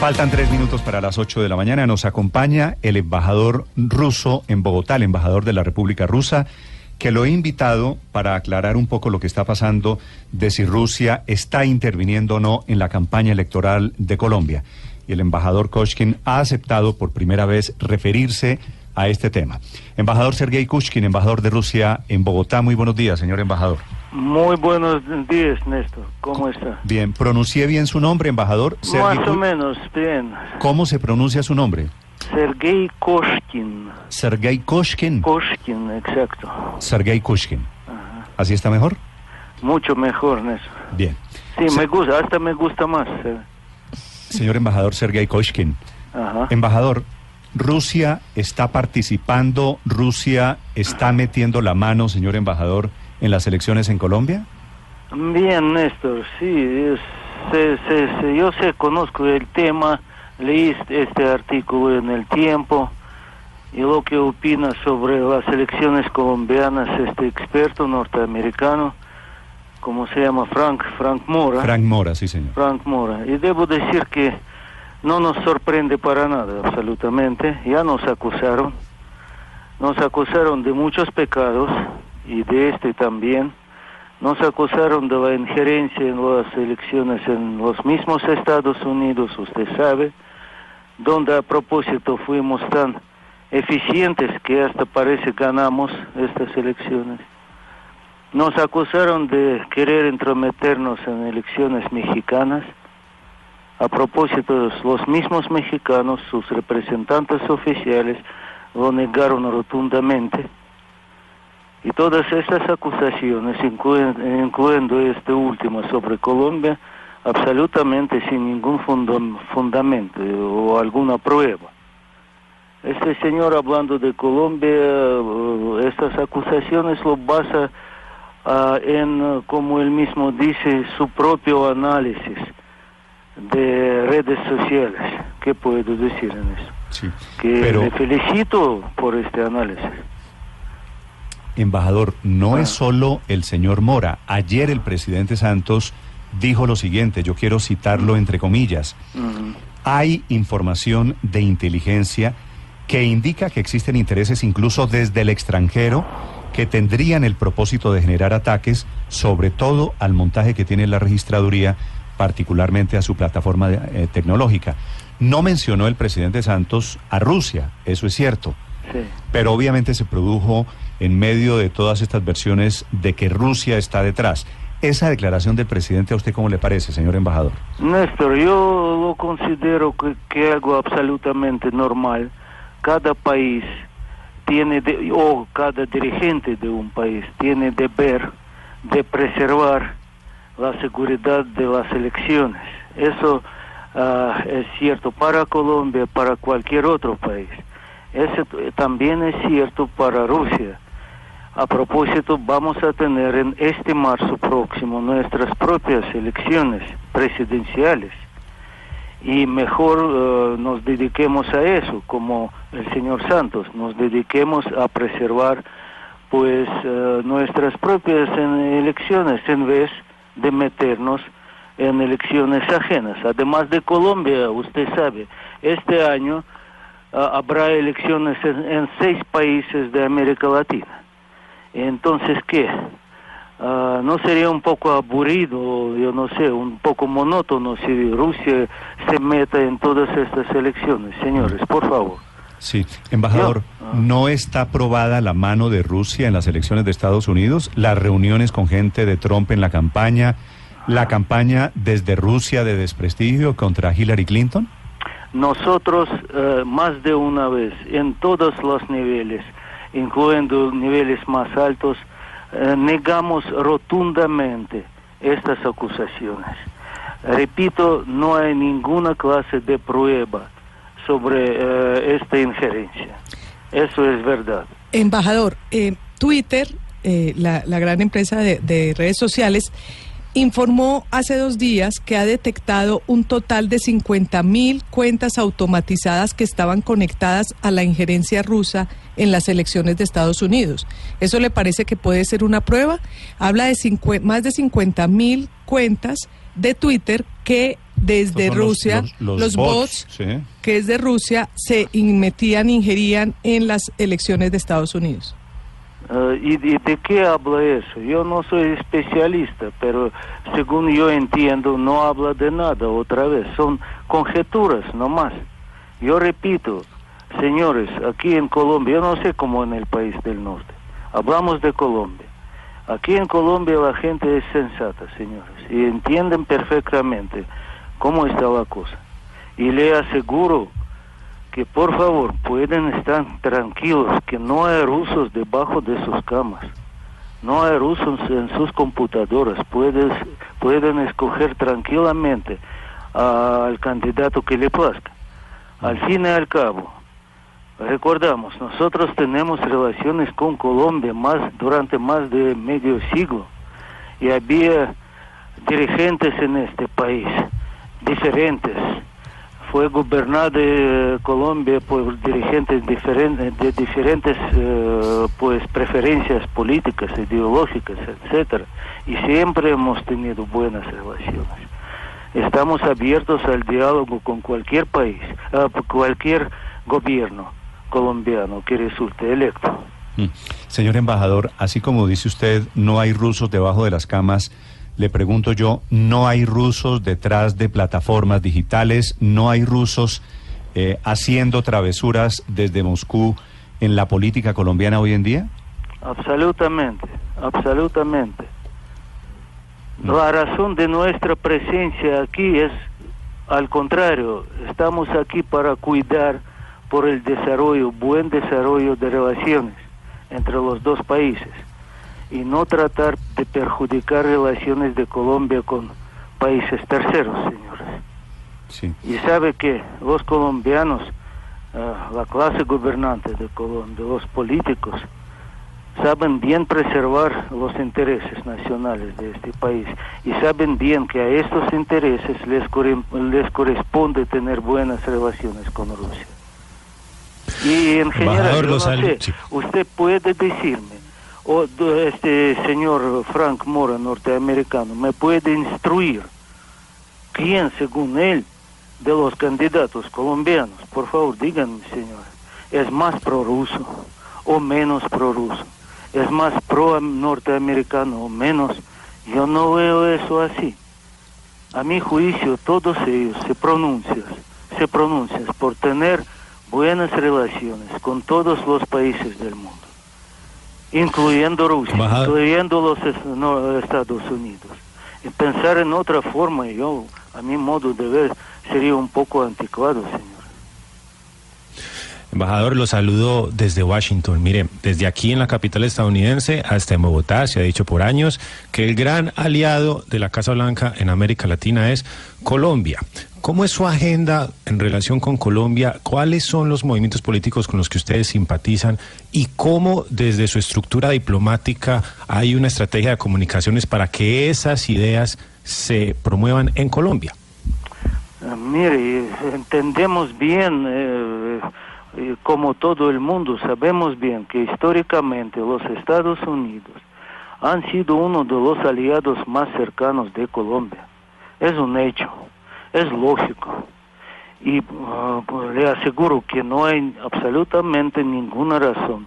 Faltan tres minutos para las ocho de la mañana. Nos acompaña el embajador ruso en Bogotá, el embajador de la República Rusa, que lo he invitado para aclarar un poco lo que está pasando de si Rusia está interviniendo o no en la campaña electoral de Colombia. Y el embajador Koshkin ha aceptado por primera vez referirse a este tema. Embajador Sergei Kushkin, embajador de Rusia en Bogotá. Muy buenos días, señor embajador. Muy buenos días, Néstor. ¿Cómo está? Bien, ¿pronuncié bien su nombre, embajador? Sergei Más o menos, bien. ¿Cómo se pronuncia su nombre? Sergei Koshkin. Sergei Koshkin. Koshkin, exacto. Sergei Koshkin. ¿Así está mejor? Mucho mejor, Néstor. Bien. Sí, me gusta, hasta me gusta más. eh. Señor embajador Sergei Koshkin. Ajá. Embajador, Rusia está participando, Rusia está metiendo la mano, señor embajador, en las elecciones en Colombia. Bien, Néstor, sí, se- se- yo sé, conozco el tema, leí este- este artículo en el tiempo y lo que opina sobre las elecciones colombianas este experto norteamericano, como se llama Frank, Frank Mora. Frank Mora, sí, señor. Frank Mora. Y debo decir que no nos sorprende para nada, absolutamente. Ya nos acusaron. Nos acusaron de muchos pecados y de este también. Nos acusaron de la injerencia en las elecciones en los mismos Estados Unidos, usted sabe, donde a propósito fuimos tan eficientes que hasta parece ganamos estas elecciones. Nos acusaron de querer entrometernos en elecciones mexicanas. A propósito, los mismos mexicanos, sus representantes oficiales, lo negaron rotundamente. Y todas estas acusaciones, incluyendo este último sobre Colombia, absolutamente sin ningún fundam- fundamento o alguna prueba. Este señor hablando de Colombia, eh, estas acusaciones lo basa ah, en, como él mismo dice, su propio análisis de redes sociales. ¿Qué puedo decir en eso? Sí. Que Pero, le felicito por este análisis. Embajador, no Ah. es solo el señor Mora. Ayer el presidente Santos dijo lo siguiente, yo quiero citarlo entre comillas. Mm, Hay información de inteligencia que indica que existen intereses incluso desde el extranjero que tendrían el propósito de generar ataques, sobre todo al montaje que tiene la registraduría, particularmente a su plataforma de- eh, tecnológica. No mencionó el presidente Santos a Rusia, eso es cierto, sí. pero obviamente se produjo en medio de todas estas versiones de que Rusia está detrás. Esa declaración del presidente, ¿a usted cómo le parece, señor embajador? Néstor, yo lo considero que, que algo absolutamente normal. Cada país tiene, de- o cada dirigente de un país tiene deber de preservar la seguridad de las elecciones. Eso ah, es cierto para Colombia, para cualquier otro país. Eso también es cierto para Rusia. A propósito, vamos a tener en este marzo próximo nuestras propias elecciones presidenciales y mejor eh, nos dediquemos a eso, como el señor Santos, nos dediquemos a preservar pues eh, nuestras propias elecciones en vez de meternos en elecciones ajenas. Además de Colombia, usted sabe, este año ah, habrá elecciones en seis países de América Latina. Entonces, ¿qué? Ah, ¿No sería un poco aburrido, yo no sé, un poco monótono si Rusia se meta en todas estas elecciones? Señores, por favor. Sí, embajador, Yo- ah. ¿no está aprobada la mano de Rusia en las elecciones de Estados Unidos? Las reuniones con gente de Trump en la campaña, la campaña desde Rusia de desprestigio contra Hillary Clinton? Nosotros eh, más de una vez, en todos los niveles, incluyendo niveles más altos, eh, negamos rotundamente estas acusaciones. Repito, no hay ninguna clase de prueba sobre eh, esta injerencia. Eso es verdad. Embajador, eh, Twitter, la, gran empresa de, de redes sociales, informó hace dos días que ha detectado un total de 50 mil cuentas automatizadas que estaban conectadas a la injerencia rusa en las elecciones de Estados Unidos. ¿Eso le parece que puede ser una prueba? Habla de más de 50 mil cuentas de Twitter que desde los- Rusia, los- los bots, bots, sí. que es de Rusia, se metían, ingerían en las elecciones de Estados Unidos. Eh, ¿Y de, de qué habla eso? Yo no soy especialista, pero según yo entiendo, no habla de nada otra vez. Son conjeturas nomás. Yo repito, señores, aquí en Colombia, yo no sé cómo en el país del norte. Hablamos de Colombia. Aquí en Colombia la gente es sensata, señores, y entienden perfectamente cómo está la cosa. Y le aseguro que por favor pueden estar tranquilos, que no hay rusos debajo de sus camas, no hay rusos en sus computadoras, pueden escoger tranquilamente al candidato que le plazca. Al fin y al cabo, recordamos, nosotros tenemos relaciones con Colombia más durante más de medio siglo y había dirigentes en este país diferentes. Fue gobernada eh, Colombia por dirigentes diferentes de diferentes eh, pues preferencias políticas ideológicas etcétera y siempre hemos tenido buenas relaciones. Estamos abiertos al diálogo con cualquier país ah, cualquier gobierno colombiano que resulte electo Mm. Señor embajador, así como dice usted, no hay rusos debajo de las camas, le pregunto yo, ¿no hay rusos detrás de plataformas digitales? ¿No hay rusos eh, haciendo travesuras desde Moscú en la política colombiana hoy en día? Absolutamente, absolutamente. La razón de nuestra presencia aquí es, al contrario, estamos aquí para cuidar por el desarrollo, buen desarrollo de relaciones entre los dos países y no tratar de perjudicar relaciones de Colombia con países terceros, señores. Sí. Y sabe que los colombianos, eh, la clase gobernante de Colombia, los políticos, saben bien preservar los intereses nacionales de este país y saben bien que a estos intereses les, les corresponde tener buenas relaciones con Rusia. Y en general, yo no sé, usted puede decirme, o este señor Frank Mora, norteamericano, me puede instruir quién, según él, de los candidatos colombianos, por favor, díganme, señor, es más prorruso o menos prorruso, es más pro norteamericano o menos, yo no veo eso así. A mi juicio, todos ellos se pronuncian, se pronuncian por tener buenas relaciones con todos los países del mundo, incluyendo Rusia, Embajador. incluyendo los no, Estados Unidos. Y pensar en otra forma, yo, a mi modo de ver, sería un poco anticuado, señor. Embajador, lo saludo desde Washington. Mire, desde aquí en la capital estadounidense hasta en Bogotá se ha dicho por años que el gran aliado de la Casa Blanca en América Latina es Colombia. ¿Cómo es su agenda en relación con Colombia? ¿Cuáles son los movimientos políticos con los que ustedes simpatizan? ¿Y cómo desde su estructura diplomática hay una estrategia de comunicaciones para que esas ideas se promuevan en Colombia? Eh, Mire, entendemos bien, eh, eh, como todo el mundo, sabemos bien que históricamente los Estados Unidos han sido uno de los aliados más cercanos de Colombia. Es un hecho, es lógico. Y ah, pues, le aseguro que no hay absolutamente ninguna razón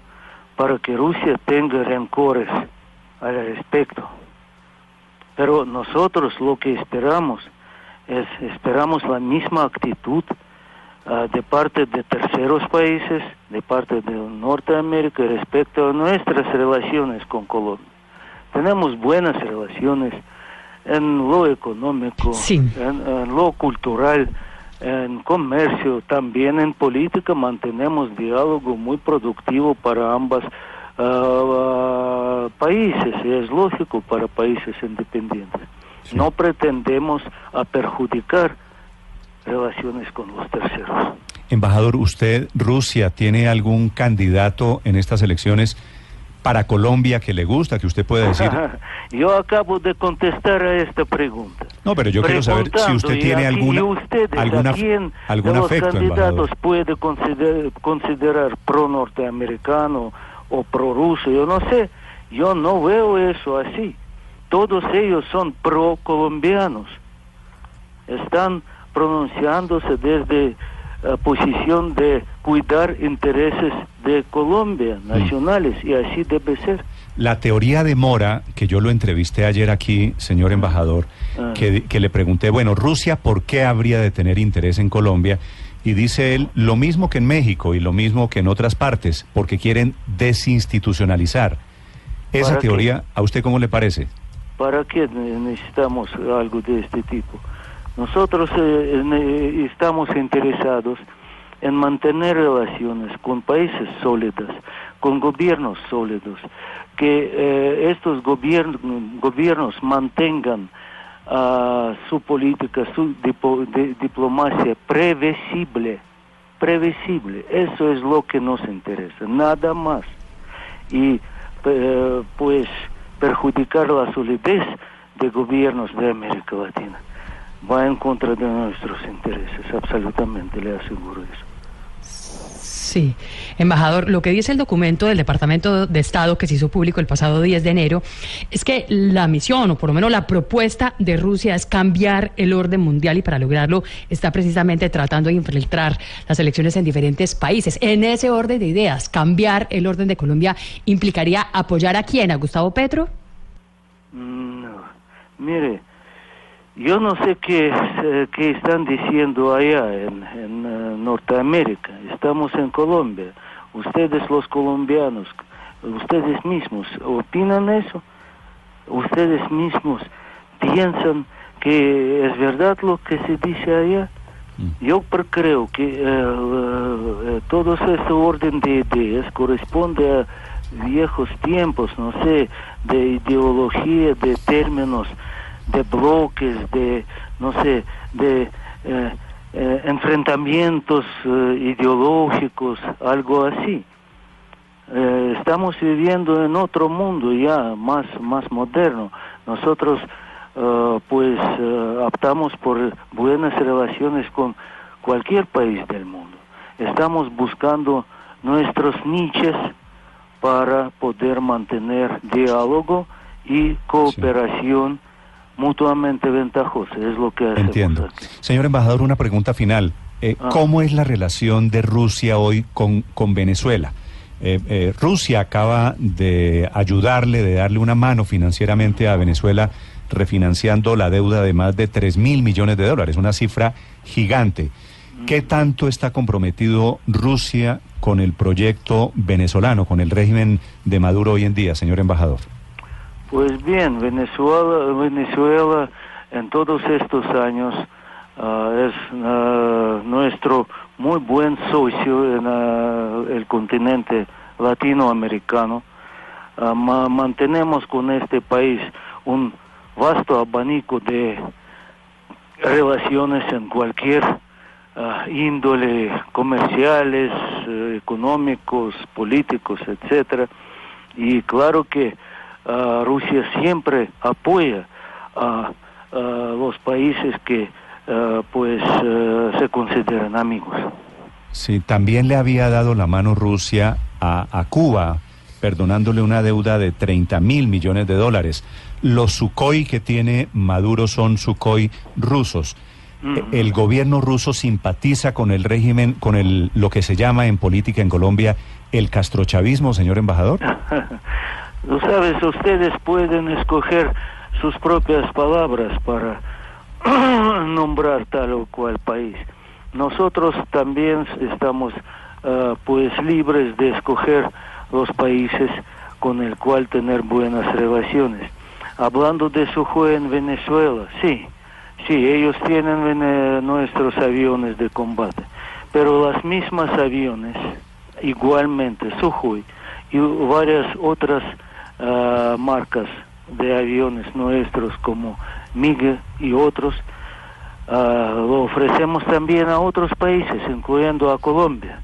para que Rusia tenga rencores al respecto. Pero nosotros lo que esperamos es, esperamos la misma actitud ah, de parte de terceros países, de parte de Norteamérica respecto a nuestras relaciones con Colombia. Tenemos buenas relaciones en lo económico, Sí. en, en lo cultural, en comercio, también en política mantenemos diálogo muy productivo para ambas ah, países, y es lógico para países independientes. No pretendemos a perjudicar relaciones con los terceros. Embajador, ¿usted, Rusia, tiene algún candidato en estas elecciones para Colombia que le gusta, que usted pueda decir? Yo acabo de contestar a esta pregunta. No, pero yo quiero saber si usted tiene aquí alguna, ustedes, alguna, ¿a quién algún de los afecto, candidatos embajador. puede considerar, considerar pro norteamericano o pro ruso? Yo no sé, yo no veo eso así. Todos ellos son pro colombianos. están pronunciándose desde la posición de cuidar intereses de Colombia nacionales y así debe ser. La teoría de Mora, que yo lo entrevisté ayer aquí, señor embajador, Ah. que, que le pregunté, bueno, Rusia, ¿por qué habría de tener interés en Colombia? Y dice él, lo mismo que en México y lo mismo que en otras partes, porque quieren desinstitucionalizar. Esa teoría, ¿a usted cómo le parece? ¿Para qué ne- necesitamos algo de este tipo? Nosotros eh, ne- estamos interesados en mantener relaciones con países sólidos, con gobiernos sólidos, que eh, estos gobiernos, mantengan ah, su política, su diplomacia previsible, previsible. Eso es lo que nos interesa, nada más. Y eh, pues perjudicar la solidez de gobiernos de América Latina va en contra de nuestros intereses, absolutamente, le aseguro eso. Sí, embajador, lo que dice el documento del Departamento de Estado que se hizo público el pasado 10 de enero es que la misión, o por lo menos la propuesta de Rusia es cambiar el orden mundial y para lograrlo está precisamente tratando de infiltrar las elecciones en diferentes países. En ese orden de ideas, cambiar el orden de Colombia implicaría apoyar a quién, a Gustavo Petro. Mm, No, mire, yo no sé qué, eh, qué están diciendo allá en, en, eh, Norteamérica. Estamos en Colombia. Ustedes los colombianos, ustedes mismos, ¿opinan eso? ¿Ustedes mismos piensan que es verdad lo que se dice allá? Yo pre- creo que eh, eh, todo este orden de ideas corresponde a viejos tiempos, no sé, de ideología, de términos, de bloques, de, no sé, de eh, eh, enfrentamientos eh, ideológicos, algo así. Estamos viviendo en otro mundo ya más más moderno. Nosotros pues optamos por buenas relaciones con cualquier país del mundo. Estamos buscando nuestros niches para poder mantener diálogo y cooperación mutuamente ventajosa. Es lo que hacemos Entiendo. aquí. Señor embajador, una pregunta final. Eh, Ah. ¿Cómo es la relación de Rusia hoy con, con Venezuela? Eh, eh, Rusia acaba de ayudarle, de darle una mano financieramente a Venezuela, refinanciando la deuda de más de 3 mil millones de dólares, una cifra gigante. ¿Qué tanto está comprometido Rusia con el proyecto venezolano, con el régimen de Maduro hoy en día, señor embajador? Pues bien, Venezuela, Venezuela en todos estos años ah, es ah, nuestro muy buen socio en ah, el continente latinoamericano. Ma- mantenemos con este país un vasto abanico de relaciones en cualquier índole comerciales, eh, económicos, políticos, etcétera. Y claro que Rusia siempre apoya a, a los países que ah, pues se consideran amigos. Sí, también le había dado la mano Rusia a, a Cuba, perdonándole una deuda de 30 mil millones de dólares. Los Sukhoi que tiene Maduro son Sukhoi rusos. El gobierno ruso simpatiza con el régimen, con el, lo que se llama en política en Colombia el castrochavismo, señor embajador. Lo sabes, ustedes pueden escoger sus propias palabras para nombrar tal o cual país. Nosotros también estamos ah, pues libres de escoger los países con el cual tener buenas relaciones. Hablando de Sukhoi en Venezuela, sí, sí, ellos tienen nuestros aviones de combate, pero las mismas aviones, igualmente Sukhoi y varias otras ah, marcas de aviones nuestros como MiG y otros, ah, lo ofrecemos también a otros países, incluyendo a Colombia.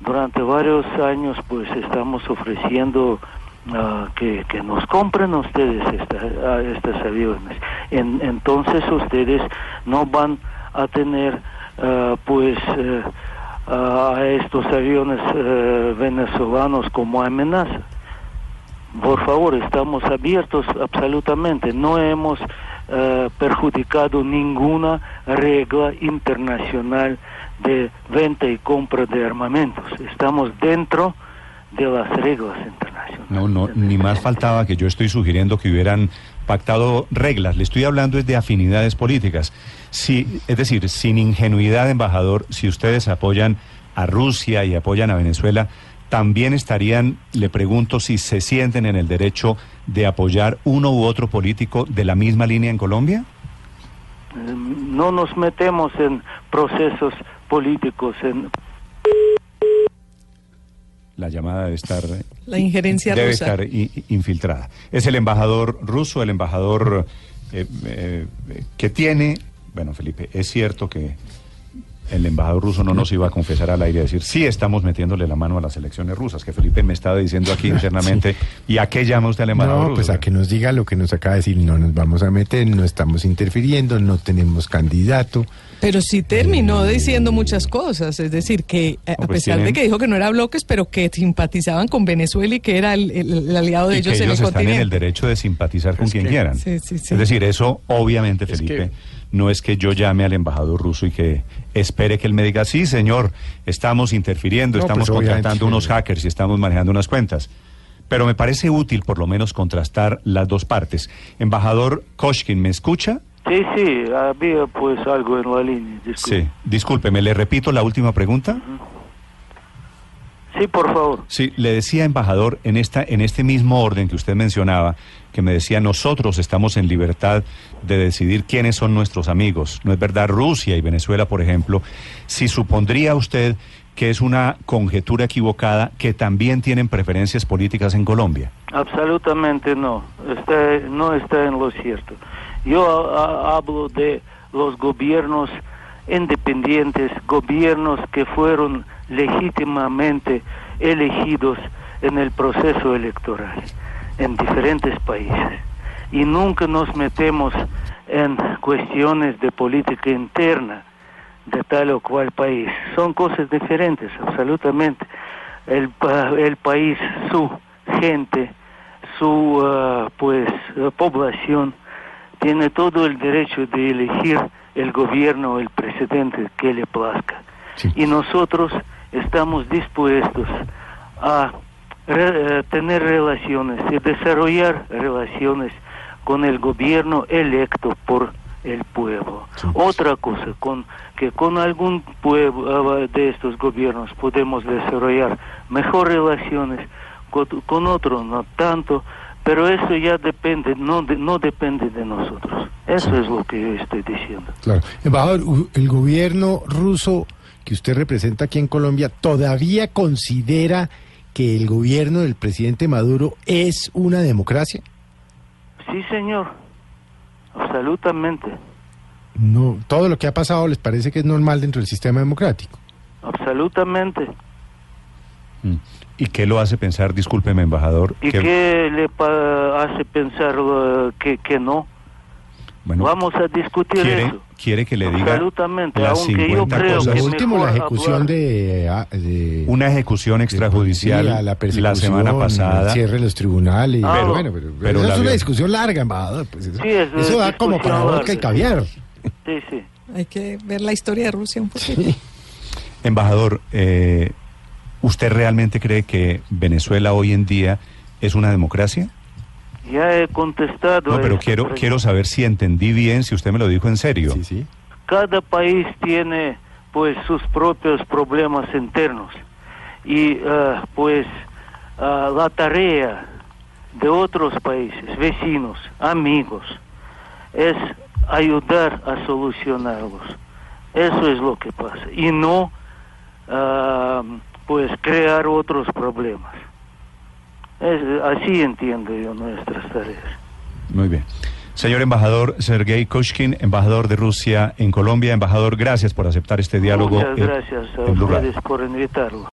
Durante varios años pues estamos ofreciendo ah, que, que nos compren ustedes esta- estos aviones. En- entonces ustedes no van a tener pues eh, a estos aviones eh, venezolanos como amenaza. Por favor, estamos abiertos absolutamente. No hemos eh, perjudicado ninguna regla internacional de venta y compra de armamentos. Estamos dentro de las reglas internacionales. No, no, ni más faltaba que yo estoy sugiriendo que hubieran pactado reglas. Le estoy hablando es de afinidades políticas. Si, es decir, sin ingenuidad, embajador, si ustedes apoyan a Rusia y apoyan a Venezuela, también estarían, le pregunto, si se sienten en el derecho de apoyar uno u otro político de la misma línea en Colombia. Eh, No nos metemos en procesos políticos, en La llamada debe estar La injerencia debe rusa. estar infiltrada. Es el embajador ruso, el embajador eh, eh, que tiene, bueno, Felipe, es cierto que el embajador ruso no nos iba a confesar al aire y decir, sí estamos metiéndole la mano a las elecciones rusas, que Felipe me estaba diciendo aquí internamente, ¿y a qué llama usted al embajador No, ruso? pues a que nos diga lo que nos acaba de decir, no nos vamos a meter, no estamos interfiriendo, no tenemos candidato. Pero sí terminó diciendo muchas cosas, es decir, que eh, a pues pesar tienen- de que dijo que no era bloques, pero que simpatizaban con Venezuela y que era el, el- el aliado de y que ellos en el ellos están en el derecho de simpatizar con Es quien que- quieran. Sí, sí, sí. Es decir, eso obviamente, Es Felipe, que- no es que yo llame al embajador ruso y que espere que él me diga, sí, señor, estamos interfiriendo, No, estamos pues, contratando unos hackers y estamos manejando unas cuentas. Pero me parece útil por lo menos contrastar las dos partes. Embajador Koshkin, ¿me escucha? Sí, sí, había pues algo en la línea. disculpe. Sí. Discúlpeme, le repito la última pregunta. Sí, por favor. Sí, le decía, embajador, en, esta, en este mismo orden que usted mencionaba, que me decía, nosotros estamos en libertad de decidir quiénes son nuestros amigos. No es verdad, Rusia y Venezuela, por ejemplo. Si supondría usted que es una conjetura equivocada, que también tienen preferencias políticas en Colombia. Absolutamente no. Está, no está en lo cierto. Yo a- a- hablo de los gobiernos independientes, gobiernos que fueron legítimamente elegidos en el proceso electoral en diferentes países. Y nunca nos metemos en cuestiones de política interna de tal o cual país. Son cosas diferentes, absolutamente. El, el país, su gente, su ah, pues eh, población tiene todo el derecho de elegir el gobierno o el presidente que le plazca. Sí. Y nosotros estamos dispuestos a re- eh, tener relaciones y desarrollar relaciones con el gobierno electo por el pueblo. Sí. Otra cosa, con, que con algún pueblo ah, de estos gobiernos podemos desarrollar mejor relaciones, con, con otro no tanto, pero eso ya depende, no, de- no depende de nosotros. Eso Sí. es lo que yo estoy diciendo. Claro. Embajador, el gobierno ruso que usted representa aquí en Colombia todavía considera que el gobierno del presidente Maduro es una democracia? Sí, señor, absolutamente, No, todo lo que ha pasado les parece que es normal dentro del sistema democrático. absolutamente. Mm. ¿Y qué lo hace pensar, discúlpeme, embajador? ¿Y que- qué le pa- hace pensar eh, que, que no? bueno, Vamos a discutir quiere, eso. Quiere que le diga Absolutamente, las aunque yo 50 creo cosas. que Lo último, la ejecución de, ah, de- una ejecución extrajudicial policía, la, persecución, semana pasada. el cierre de los tribunales. Ah, pero no. bueno, pero, pero Pero eso la es una discusión larga, embajador. pues eso Sí, es una eso da como para vodka y caviar. Sí, sí. Hay que ver la historia de Rusia un poquito. Embajador, eh, ¿usted realmente cree que Venezuela hoy en día es una democracia? Ya he contestado. No, pero quiero, pregunta. quiero saber si entendí bien, si usted me lo dijo en serio. Sí, sí. Cada país tiene pues sus propios problemas internos y ah, pues ah, la tarea de otros países, vecinos, amigos, es ayudar a solucionarlos. Eso es lo que pasa y no ah, pues crear otros problemas. Es, así entiendo yo nuestras tareas. Muy bien. Señor embajador Sergei Koshkin, embajador de Rusia en Colombia, embajador, gracias por aceptar este diálogo. Muchas gracias a en Blue Radio. ustedes por invitarlo.